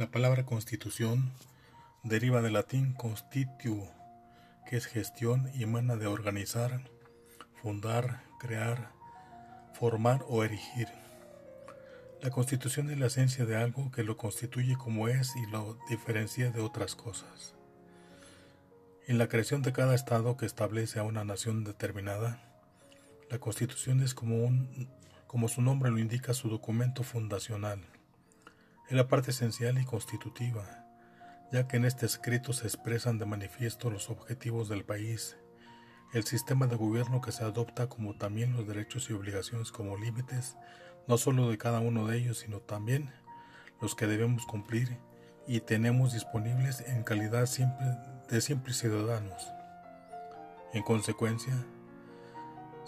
La palabra constitución deriva del latín constitu, que es gestión y emana de organizar, fundar, crear, formar o erigir. La constitución es la esencia de algo que lo constituye como es y lo diferencia de otras cosas. En la creación de cada Estado que establece a una nación determinada, la constitución es como, un, como su nombre lo indica su documento fundacional. Es la parte esencial y constitutiva, ya que en este escrito se expresan de manifiesto los objetivos del país, el sistema de gobierno que se adopta como también los derechos y obligaciones como límites, no solo de cada uno de ellos, sino también los que debemos cumplir y tenemos disponibles en calidad de simples ciudadanos. En consecuencia,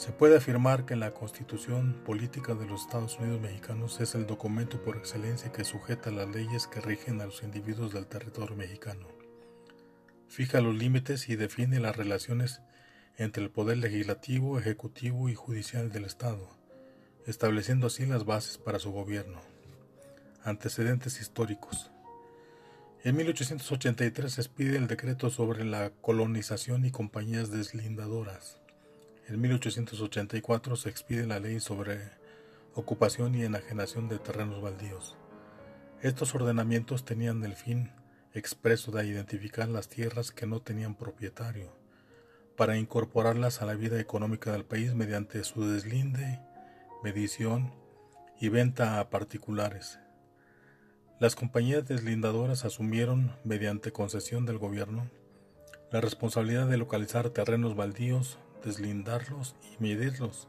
se puede afirmar que la Constitución Política de los Estados Unidos Mexicanos es el documento por excelencia que sujeta las leyes que rigen a los individuos del territorio mexicano. Fija los límites y define las relaciones entre el poder legislativo, ejecutivo y judicial del Estado, estableciendo así las bases para su gobierno. Antecedentes históricos. En 1883 se expide el decreto sobre la colonización y compañías deslindadoras. En 1884 se expide la ley sobre ocupación y enajenación de terrenos baldíos. Estos ordenamientos tenían el fin expreso de identificar las tierras que no tenían propietario, para incorporarlas a la vida económica del país mediante su deslinde, medición y venta a particulares. Las compañías deslindadoras asumieron, mediante concesión del gobierno, la responsabilidad de localizar terrenos baldíos deslindarlos y medirlos,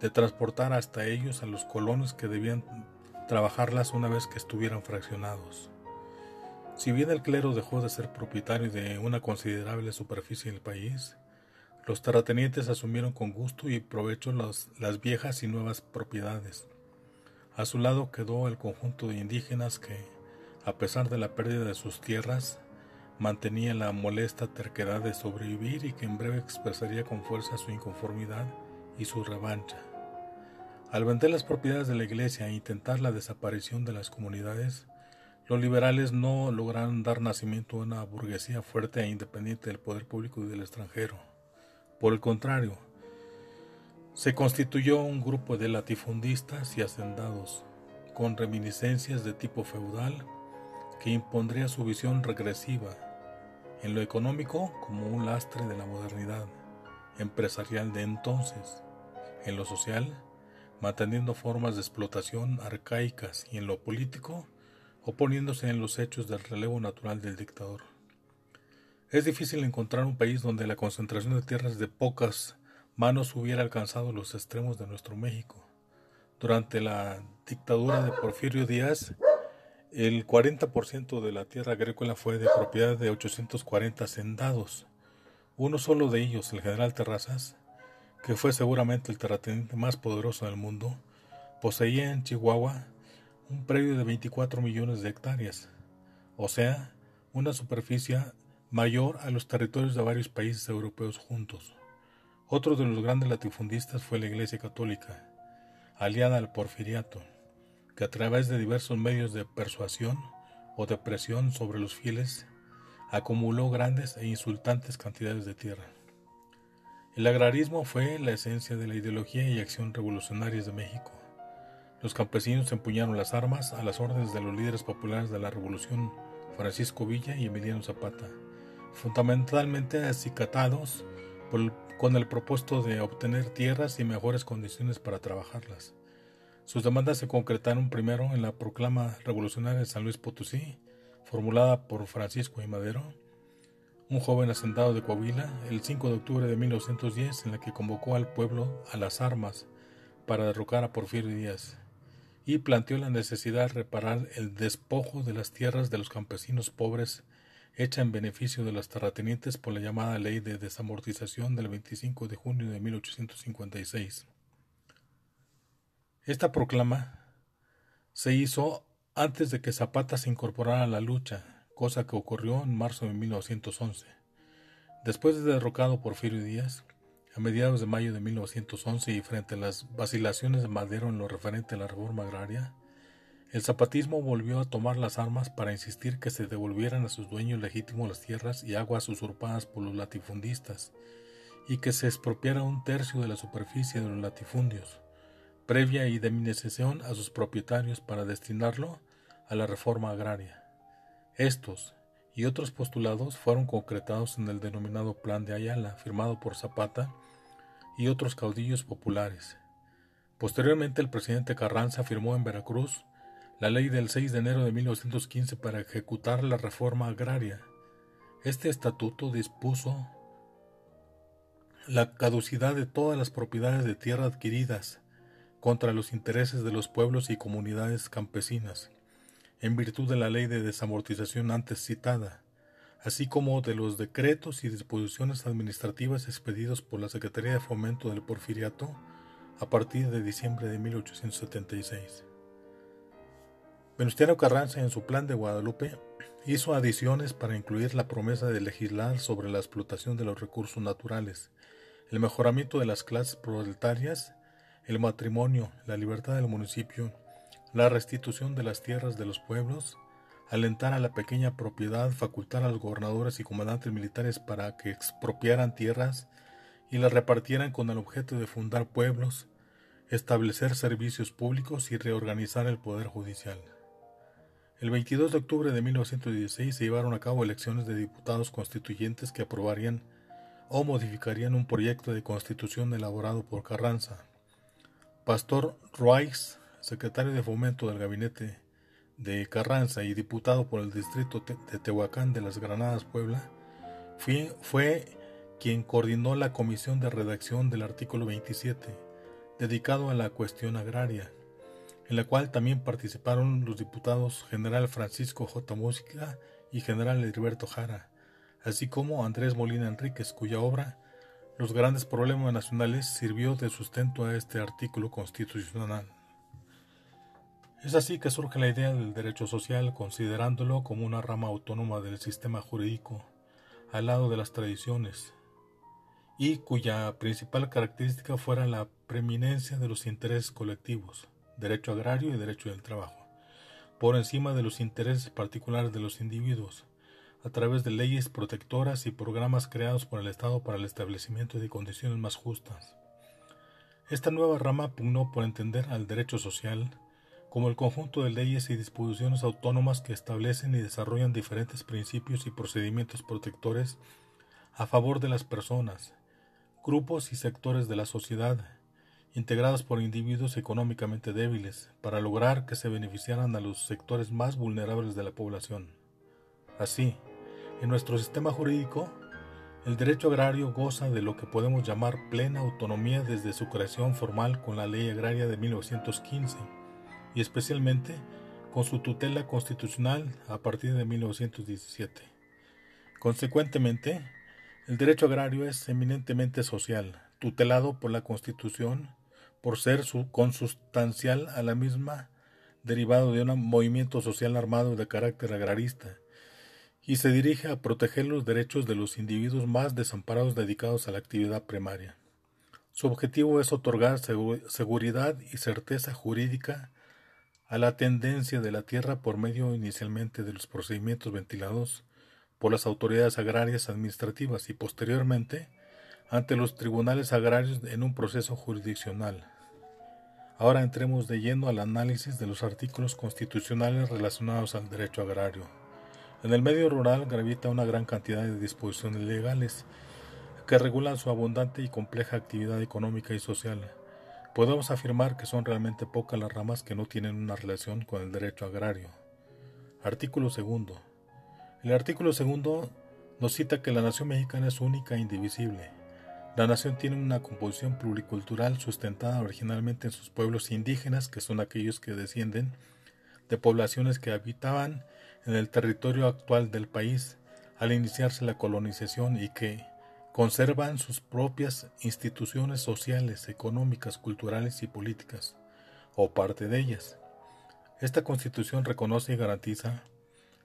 de transportar hasta ellos a los colonos que debían trabajarlas una vez que estuvieran fraccionados. Si bien el clero dejó de ser propietario de una considerable superficie del país, los terratenientes asumieron con gusto y provecho las, las viejas y nuevas propiedades. A su lado quedó el conjunto de indígenas que, a pesar de la pérdida de sus tierras, mantenía la molesta terquedad de sobrevivir y que en breve expresaría con fuerza su inconformidad y su revancha. Al vender las propiedades de la iglesia e intentar la desaparición de las comunidades, los liberales no lograron dar nacimiento a una burguesía fuerte e independiente del poder público y del extranjero. Por el contrario, se constituyó un grupo de latifundistas y hacendados, con reminiscencias de tipo feudal, que impondría su visión regresiva, en lo económico como un lastre de la modernidad empresarial de entonces, en lo social manteniendo formas de explotación arcaicas y en lo político oponiéndose en los hechos del relevo natural del dictador. Es difícil encontrar un país donde la concentración de tierras de pocas manos hubiera alcanzado los extremos de nuestro México. Durante la dictadura de Porfirio Díaz, el 40% de la tierra agrícola fue de propiedad de 840 hacendados. Uno solo de ellos, el general Terrazas, que fue seguramente el terrateniente más poderoso del mundo, poseía en Chihuahua un predio de 24 millones de hectáreas, o sea, una superficie mayor a los territorios de varios países europeos juntos. Otro de los grandes latifundistas fue la Iglesia Católica, aliada al porfiriato que a través de diversos medios de persuasión o de presión sobre los fieles acumuló grandes e insultantes cantidades de tierra. El agrarismo fue la esencia de la ideología y acción revolucionarias de México. Los campesinos empuñaron las armas a las órdenes de los líderes populares de la revolución Francisco Villa y Emiliano Zapata, fundamentalmente acicatados con el propósito de obtener tierras y mejores condiciones para trabajarlas. Sus demandas se concretaron primero en la proclama revolucionaria de San Luis Potosí, formulada por Francisco y Madero, un joven hacendado de Coahuila, el 5 de octubre de 1910, en la que convocó al pueblo a las armas para derrocar a Porfirio Díaz y planteó la necesidad de reparar el despojo de las tierras de los campesinos pobres hecha en beneficio de los terratenientes por la llamada Ley de Desamortización del 25 de junio de 1856. Esta proclama se hizo antes de que Zapata se incorporara a la lucha, cosa que ocurrió en marzo de 1911. Después de derrocado Porfirio Díaz, a mediados de mayo de 1911 y frente a las vacilaciones de Madero en lo referente a la reforma agraria, el zapatismo volvió a tomar las armas para insistir que se devolvieran a sus dueños legítimos las tierras y aguas usurpadas por los latifundistas y que se expropiara un tercio de la superficie de los latifundios, previa indemnización a sus propietarios para destinarlo a la reforma agraria. Estos y otros postulados fueron concretados en el denominado Plan de Ayala, firmado por Zapata y otros caudillos populares. Posteriormente, el presidente Carranza firmó en Veracruz la ley del 6 de enero de 1915 para ejecutar la reforma agraria. Este estatuto dispuso la caducidad de todas las propiedades de tierra adquiridas contra los intereses de los pueblos y comunidades campesinas, en virtud de la ley de desamortización antes citada, así como de los decretos y disposiciones administrativas expedidos por la Secretaría de Fomento del Porfiriato a partir de diciembre de 1876. Venustiano Carranza en su plan de Guadalupe hizo adiciones para incluir la promesa de legislar sobre la explotación de los recursos naturales, el mejoramiento de las clases proletarias, el matrimonio, la libertad del municipio, la restitución de las tierras de los pueblos, alentar a la pequeña propiedad, facultar a los gobernadores y comandantes militares para que expropiaran tierras y las repartieran con el objeto de fundar pueblos, establecer servicios públicos y reorganizar el poder judicial. El 22 de octubre de 1916 se llevaron a cabo elecciones de diputados constituyentes que aprobarían o modificarían un proyecto de constitución elaborado por Carranza. Pastor Ruiz, secretario de fomento del gabinete de Carranza y diputado por el distrito de Tehuacán de las Granadas, Puebla, fue, quien coordinó la comisión de redacción del artículo 27, dedicado a la cuestión agraria en la cual también participaron los diputados general Francisco J. Música y general Heriberto Jara, así como Andrés Molina Enríquez, cuya obra Los grandes problemas nacionales sirvió de sustento a este artículo constitucional. Es así que surge la idea del derecho social considerándolo como una rama autónoma del sistema jurídico, al lado de las tradiciones, y cuya principal característica fuera la preeminencia de los intereses colectivos derecho agrario y derecho del trabajo, por encima de los intereses particulares de los individuos, a través de leyes protectoras y programas creados por el Estado para el establecimiento de condiciones más justas. Esta nueva rama pugnó por entender al derecho social como el conjunto de leyes y disposiciones autónomas que establecen y desarrollan diferentes principios y procedimientos protectores a favor de las personas, grupos y sectores de la sociedad, integradas por individuos económicamente débiles, para lograr que se beneficiaran a los sectores más vulnerables de la población. Así, en nuestro sistema jurídico, el derecho agrario goza de lo que podemos llamar plena autonomía desde su creación formal con la Ley Agraria de 1915 y especialmente con su tutela constitucional a partir de 1917. Consecuentemente, el derecho agrario es eminentemente social, tutelado por la Constitución por ser su consustancial a la misma, derivado de un movimiento social armado de carácter agrarista, y se dirige a proteger los derechos de los individuos más desamparados dedicados a la actividad primaria. Su objetivo es otorgar seguridad y certeza jurídica a la tendencia de la tierra por medio inicialmente de los procedimientos ventilados por las autoridades agrarias administrativas y posteriormente ante los tribunales agrarios en un proceso jurisdiccional. Ahora entremos de lleno al análisis de los artículos constitucionales relacionados al derecho agrario. En el medio rural gravita una gran cantidad de disposiciones legales que regulan su abundante y compleja actividad económica y social. Podemos afirmar que son realmente pocas las ramas que no tienen una relación con el derecho agrario. Artículo segundo. El artículo segundo nos cita que la nación mexicana es única e indivisible la nación tiene una composición pluricultural sustentada originalmente en sus pueblos indígenas, que son aquellos que descienden de poblaciones que habitaban en el territorio actual del país al iniciarse la colonización y que conservan sus propias instituciones sociales, económicas, culturales y políticas, o parte de ellas. Esta constitución reconoce y garantiza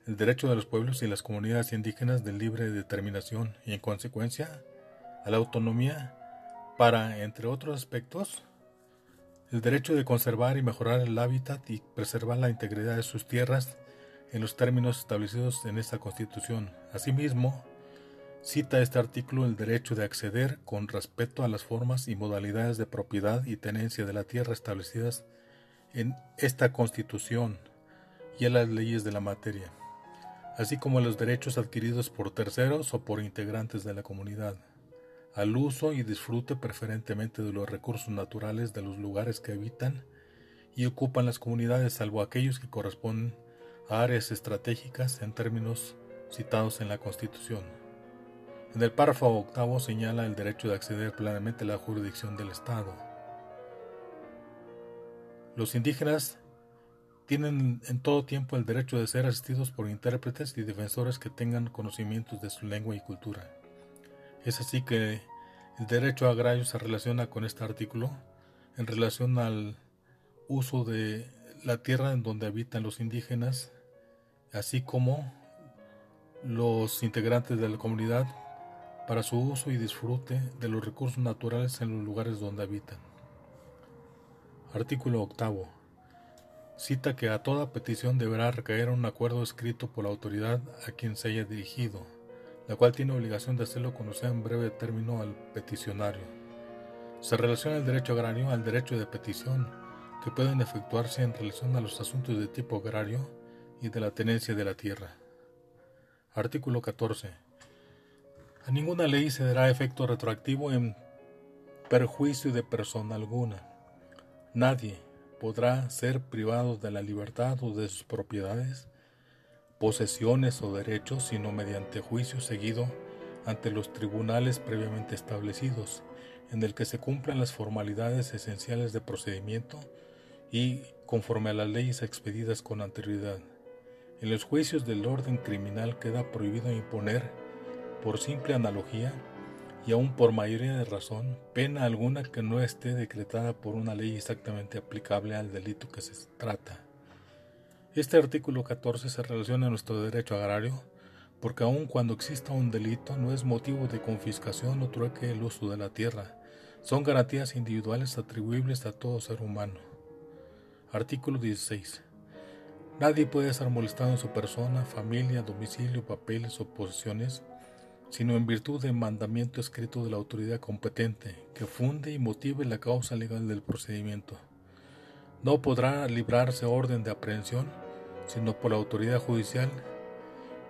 el derecho de los pueblos y las comunidades indígenas de libre determinación y en consecuencia a la autonomía para, entre otros aspectos, el derecho de conservar y mejorar el hábitat y preservar la integridad de sus tierras en los términos establecidos en esta Constitución. Asimismo, cita este artículo el derecho de acceder con respeto a las formas y modalidades de propiedad y tenencia de la tierra establecidas en esta Constitución y a las leyes de la materia, así como los derechos adquiridos por terceros o por integrantes de la comunidad al uso y disfrute preferentemente de los recursos naturales de los lugares que habitan y ocupan las comunidades, salvo aquellos que corresponden a áreas estratégicas en términos citados en la Constitución. En el párrafo octavo señala el derecho de acceder plenamente a la jurisdicción del Estado. Los indígenas tienen en todo tiempo el derecho de ser asistidos por intérpretes y defensores que tengan conocimientos de su lengua y cultura. Es así que el derecho agrario se relaciona con este artículo en relación al uso de la tierra en donde habitan los indígenas, así como los integrantes de la comunidad para su uso y disfrute de los recursos naturales en los lugares donde habitan. Artículo octavo. Cita que a toda petición deberá recaer un acuerdo escrito por la autoridad a quien se haya dirigido la cual tiene obligación de hacerlo conocer en breve término al peticionario. Se relaciona el derecho agrario al derecho de petición, que pueden efectuarse en relación a los asuntos de tipo agrario y de la tenencia de la tierra. Artículo 14. A ninguna ley se dará efecto retroactivo en perjuicio de persona alguna. Nadie podrá ser privado de la libertad o de sus propiedades posesiones o derechos, sino mediante juicio seguido ante los tribunales previamente establecidos, en el que se cumplan las formalidades esenciales de procedimiento y conforme a las leyes expedidas con anterioridad. En los juicios del orden criminal queda prohibido imponer, por simple analogía, y aun por mayoría de razón, pena alguna que no esté decretada por una ley exactamente aplicable al delito que se trata. Este artículo 14 se relaciona a nuestro derecho agrario porque aun cuando exista un delito no es motivo de confiscación o trueque el uso de la tierra. Son garantías individuales atribuibles a todo ser humano. Artículo 16. Nadie puede ser molestado en su persona, familia, domicilio, papeles o posesiones, sino en virtud de mandamiento escrito de la autoridad competente, que funde y motive la causa legal del procedimiento. No podrá librarse orden de aprehensión sino por la autoridad judicial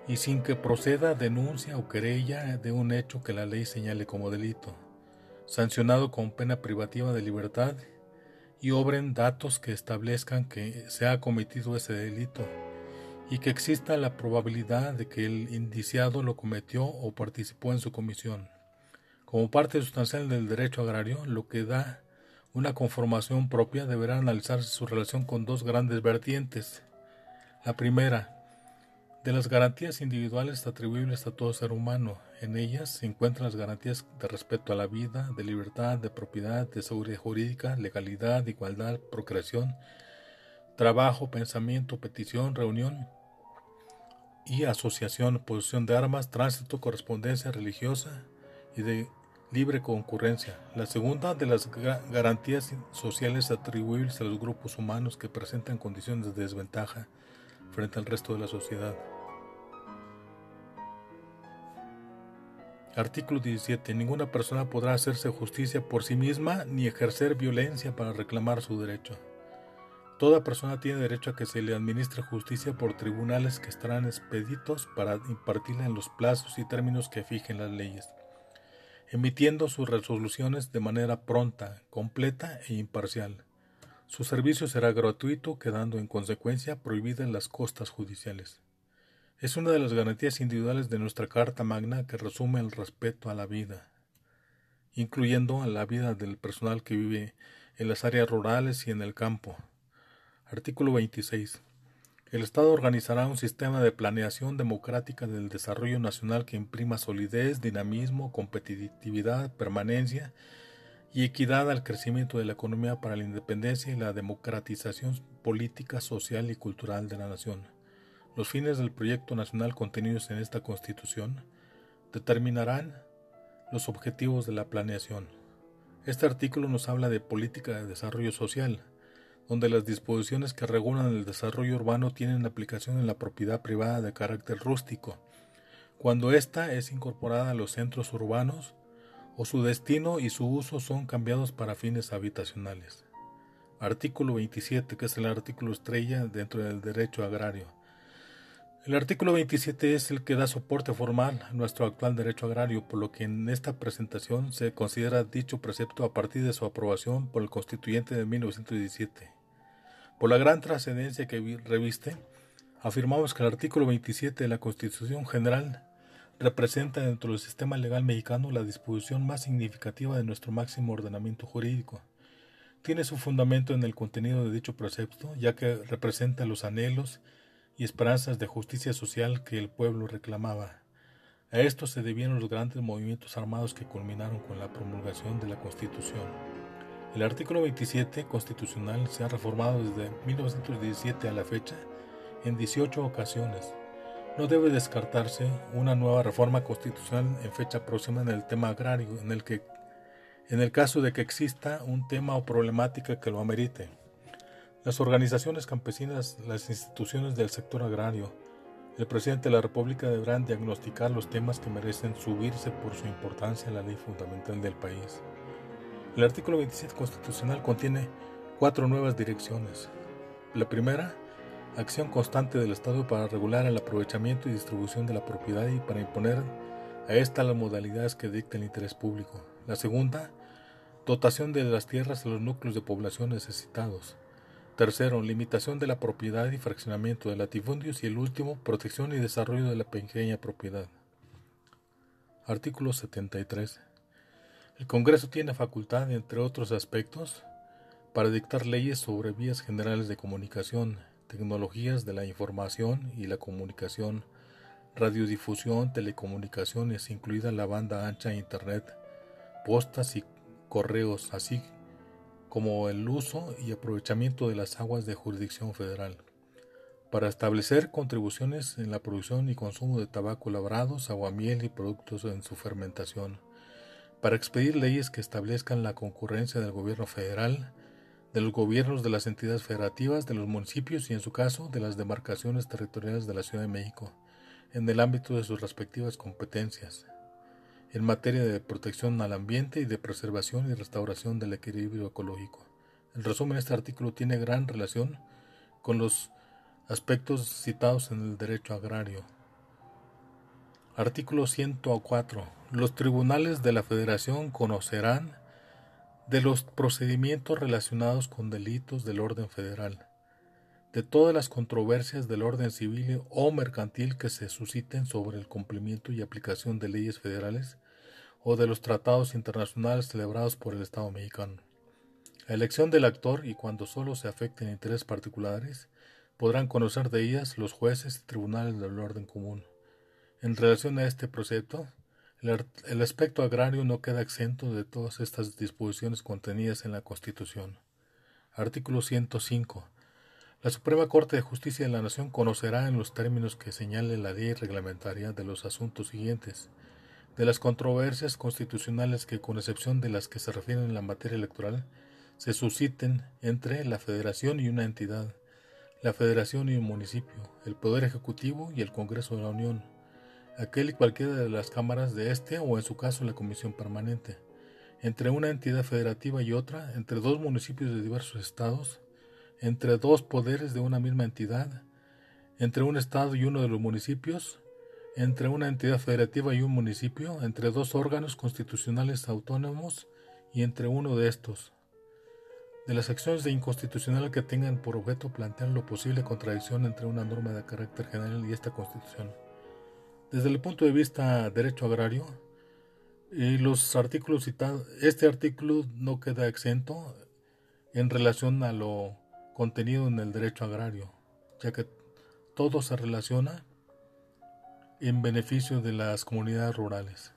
y sin que proceda denuncia o querella de un hecho que la ley señale como delito, sancionado con pena privativa de libertad y obren datos que establezcan que se ha cometido ese delito y que exista la probabilidad de que el indiciado lo cometió o participó en su comisión. Como parte sustancial del derecho agrario, lo que da una conformación propia deberá analizarse su relación con dos grandes vertientes. La primera, de las garantías individuales atribuibles a todo ser humano. En ellas se encuentran las garantías de respeto a la vida, de libertad, de propiedad, de seguridad jurídica, legalidad, igualdad, procreación, trabajo, pensamiento, petición, reunión y asociación, posesión de armas, tránsito, correspondencia religiosa y de libre concurrencia. La segunda de las garantías sociales atribuibles a los grupos humanos que presentan condiciones de desventaja frente al resto de la sociedad. Artículo 17. Ninguna persona podrá hacerse justicia por sí misma ni ejercer violencia para reclamar su derecho. Toda persona tiene derecho a que se le administre justicia por tribunales que estarán expeditos para impartirla en los plazos y términos que fijen las leyes emitiendo sus resoluciones de manera pronta, completa e imparcial. Su servicio será gratuito, quedando en consecuencia prohibidas las costas judiciales. Es una de las garantías individuales de nuestra Carta Magna que resume el respeto a la vida, incluyendo a la vida del personal que vive en las áreas rurales y en el campo. Artículo 26. El Estado organizará un sistema de planeación democrática del desarrollo nacional que imprima solidez, dinamismo, competitividad, permanencia y equidad al crecimiento de la economía para la independencia y la democratización política, social y cultural de la nación. Los fines del proyecto nacional contenidos en esta Constitución determinarán los objetivos de la planeación. Este artículo nos habla de política de desarrollo social, donde las disposiciones que regulan el desarrollo urbano tienen aplicación en la propiedad privada de carácter rústico, cuando ésta es incorporada a los centros urbanos o su destino y su uso son cambiados para fines habitacionales. Artículo 27, que es el artículo estrella dentro del derecho agrario. El artículo 27 es el que da soporte formal a nuestro actual derecho agrario, por lo que en esta presentación se considera dicho precepto a partir de su aprobación por el constituyente de 1917. Por la gran trascendencia que reviste, afirmamos que el artículo 27 de la Constitución General representa dentro del sistema legal mexicano la disposición más significativa de nuestro máximo ordenamiento jurídico. Tiene su fundamento en el contenido de dicho precepto, ya que representa los anhelos y esperanzas de justicia social que el pueblo reclamaba. A esto se debieron los grandes movimientos armados que culminaron con la promulgación de la Constitución. El artículo 27 constitucional se ha reformado desde 1917 a la fecha en 18 ocasiones, no debe descartarse una nueva reforma constitucional en fecha próxima en el tema agrario, en el que en el caso de que exista un tema o problemática que lo amerite. Las organizaciones campesinas, las instituciones del sector agrario, el presidente de la República deberán diagnosticar los temas que merecen subirse por su importancia a la ley fundamental del país. El artículo 27 constitucional contiene cuatro nuevas direcciones. La primera, acción constante del Estado para regular el aprovechamiento y distribución de la propiedad y para imponer a esta las modalidades que dicta el interés público. La segunda, dotación de las tierras a los núcleos de población necesitados. Tercero, limitación de la propiedad y fraccionamiento de latifundios. Y el último, protección y desarrollo de la pequeña propiedad. Artículo 73. El Congreso tiene facultad, entre otros aspectos, para dictar leyes sobre vías generales de comunicación, tecnologías de la información y la comunicación, radiodifusión, telecomunicaciones, incluida la banda ancha Internet, postas y correos, así como el uso y aprovechamiento de las aguas de jurisdicción federal, para establecer contribuciones en la producción y consumo de tabaco labrados, aguamiel y productos en su fermentación, para expedir leyes que establezcan la concurrencia del gobierno federal, de los gobiernos de las entidades federativas, de los municipios y, en su caso, de las demarcaciones territoriales de la Ciudad de México, en el ámbito de sus respectivas competencias, en materia de protección al ambiente y de preservación y restauración del equilibrio ecológico. En resumen, este artículo tiene gran relación con los aspectos citados en el derecho agrario. Artículo 104. Los tribunales de la Federación conocerán de los procedimientos relacionados con delitos del orden federal, de todas las controversias del orden civil o mercantil que se susciten sobre el cumplimiento y aplicación de leyes federales o de los tratados internacionales celebrados por el Estado mexicano. La elección del actor y cuando solo se afecten intereses particulares, podrán conocer de ellas los jueces y tribunales del orden común. En relación a este precepto, el, aspecto agrario no queda exento de todas estas disposiciones contenidas en la Constitución. Artículo 105. La Suprema Corte de Justicia de la Nación conocerá en los términos que señale la ley reglamentaria de los asuntos siguientes, de las controversias constitucionales que, con excepción de las que se refieren en la materia electoral, se susciten entre la Federación y una entidad, la Federación y un municipio, el Poder Ejecutivo y el Congreso de la Unión, aquel y cualquiera de las cámaras de este o en su caso la comisión permanente, entre una entidad federativa y otra, entre dos municipios de diversos estados, entre dos poderes de una misma entidad, entre un estado y uno de los municipios, entre una entidad federativa y un municipio, entre dos órganos constitucionales autónomos y entre uno de estos. De las acciones de inconstitucional que tengan por objeto plantear lo posible contradicción entre una norma de carácter general y esta constitución. Desde el punto de vista derecho agrario, y los artículos citados, este artículo no queda exento en relación a lo contenido en el derecho agrario, ya que todo se relaciona en beneficio de las comunidades rurales.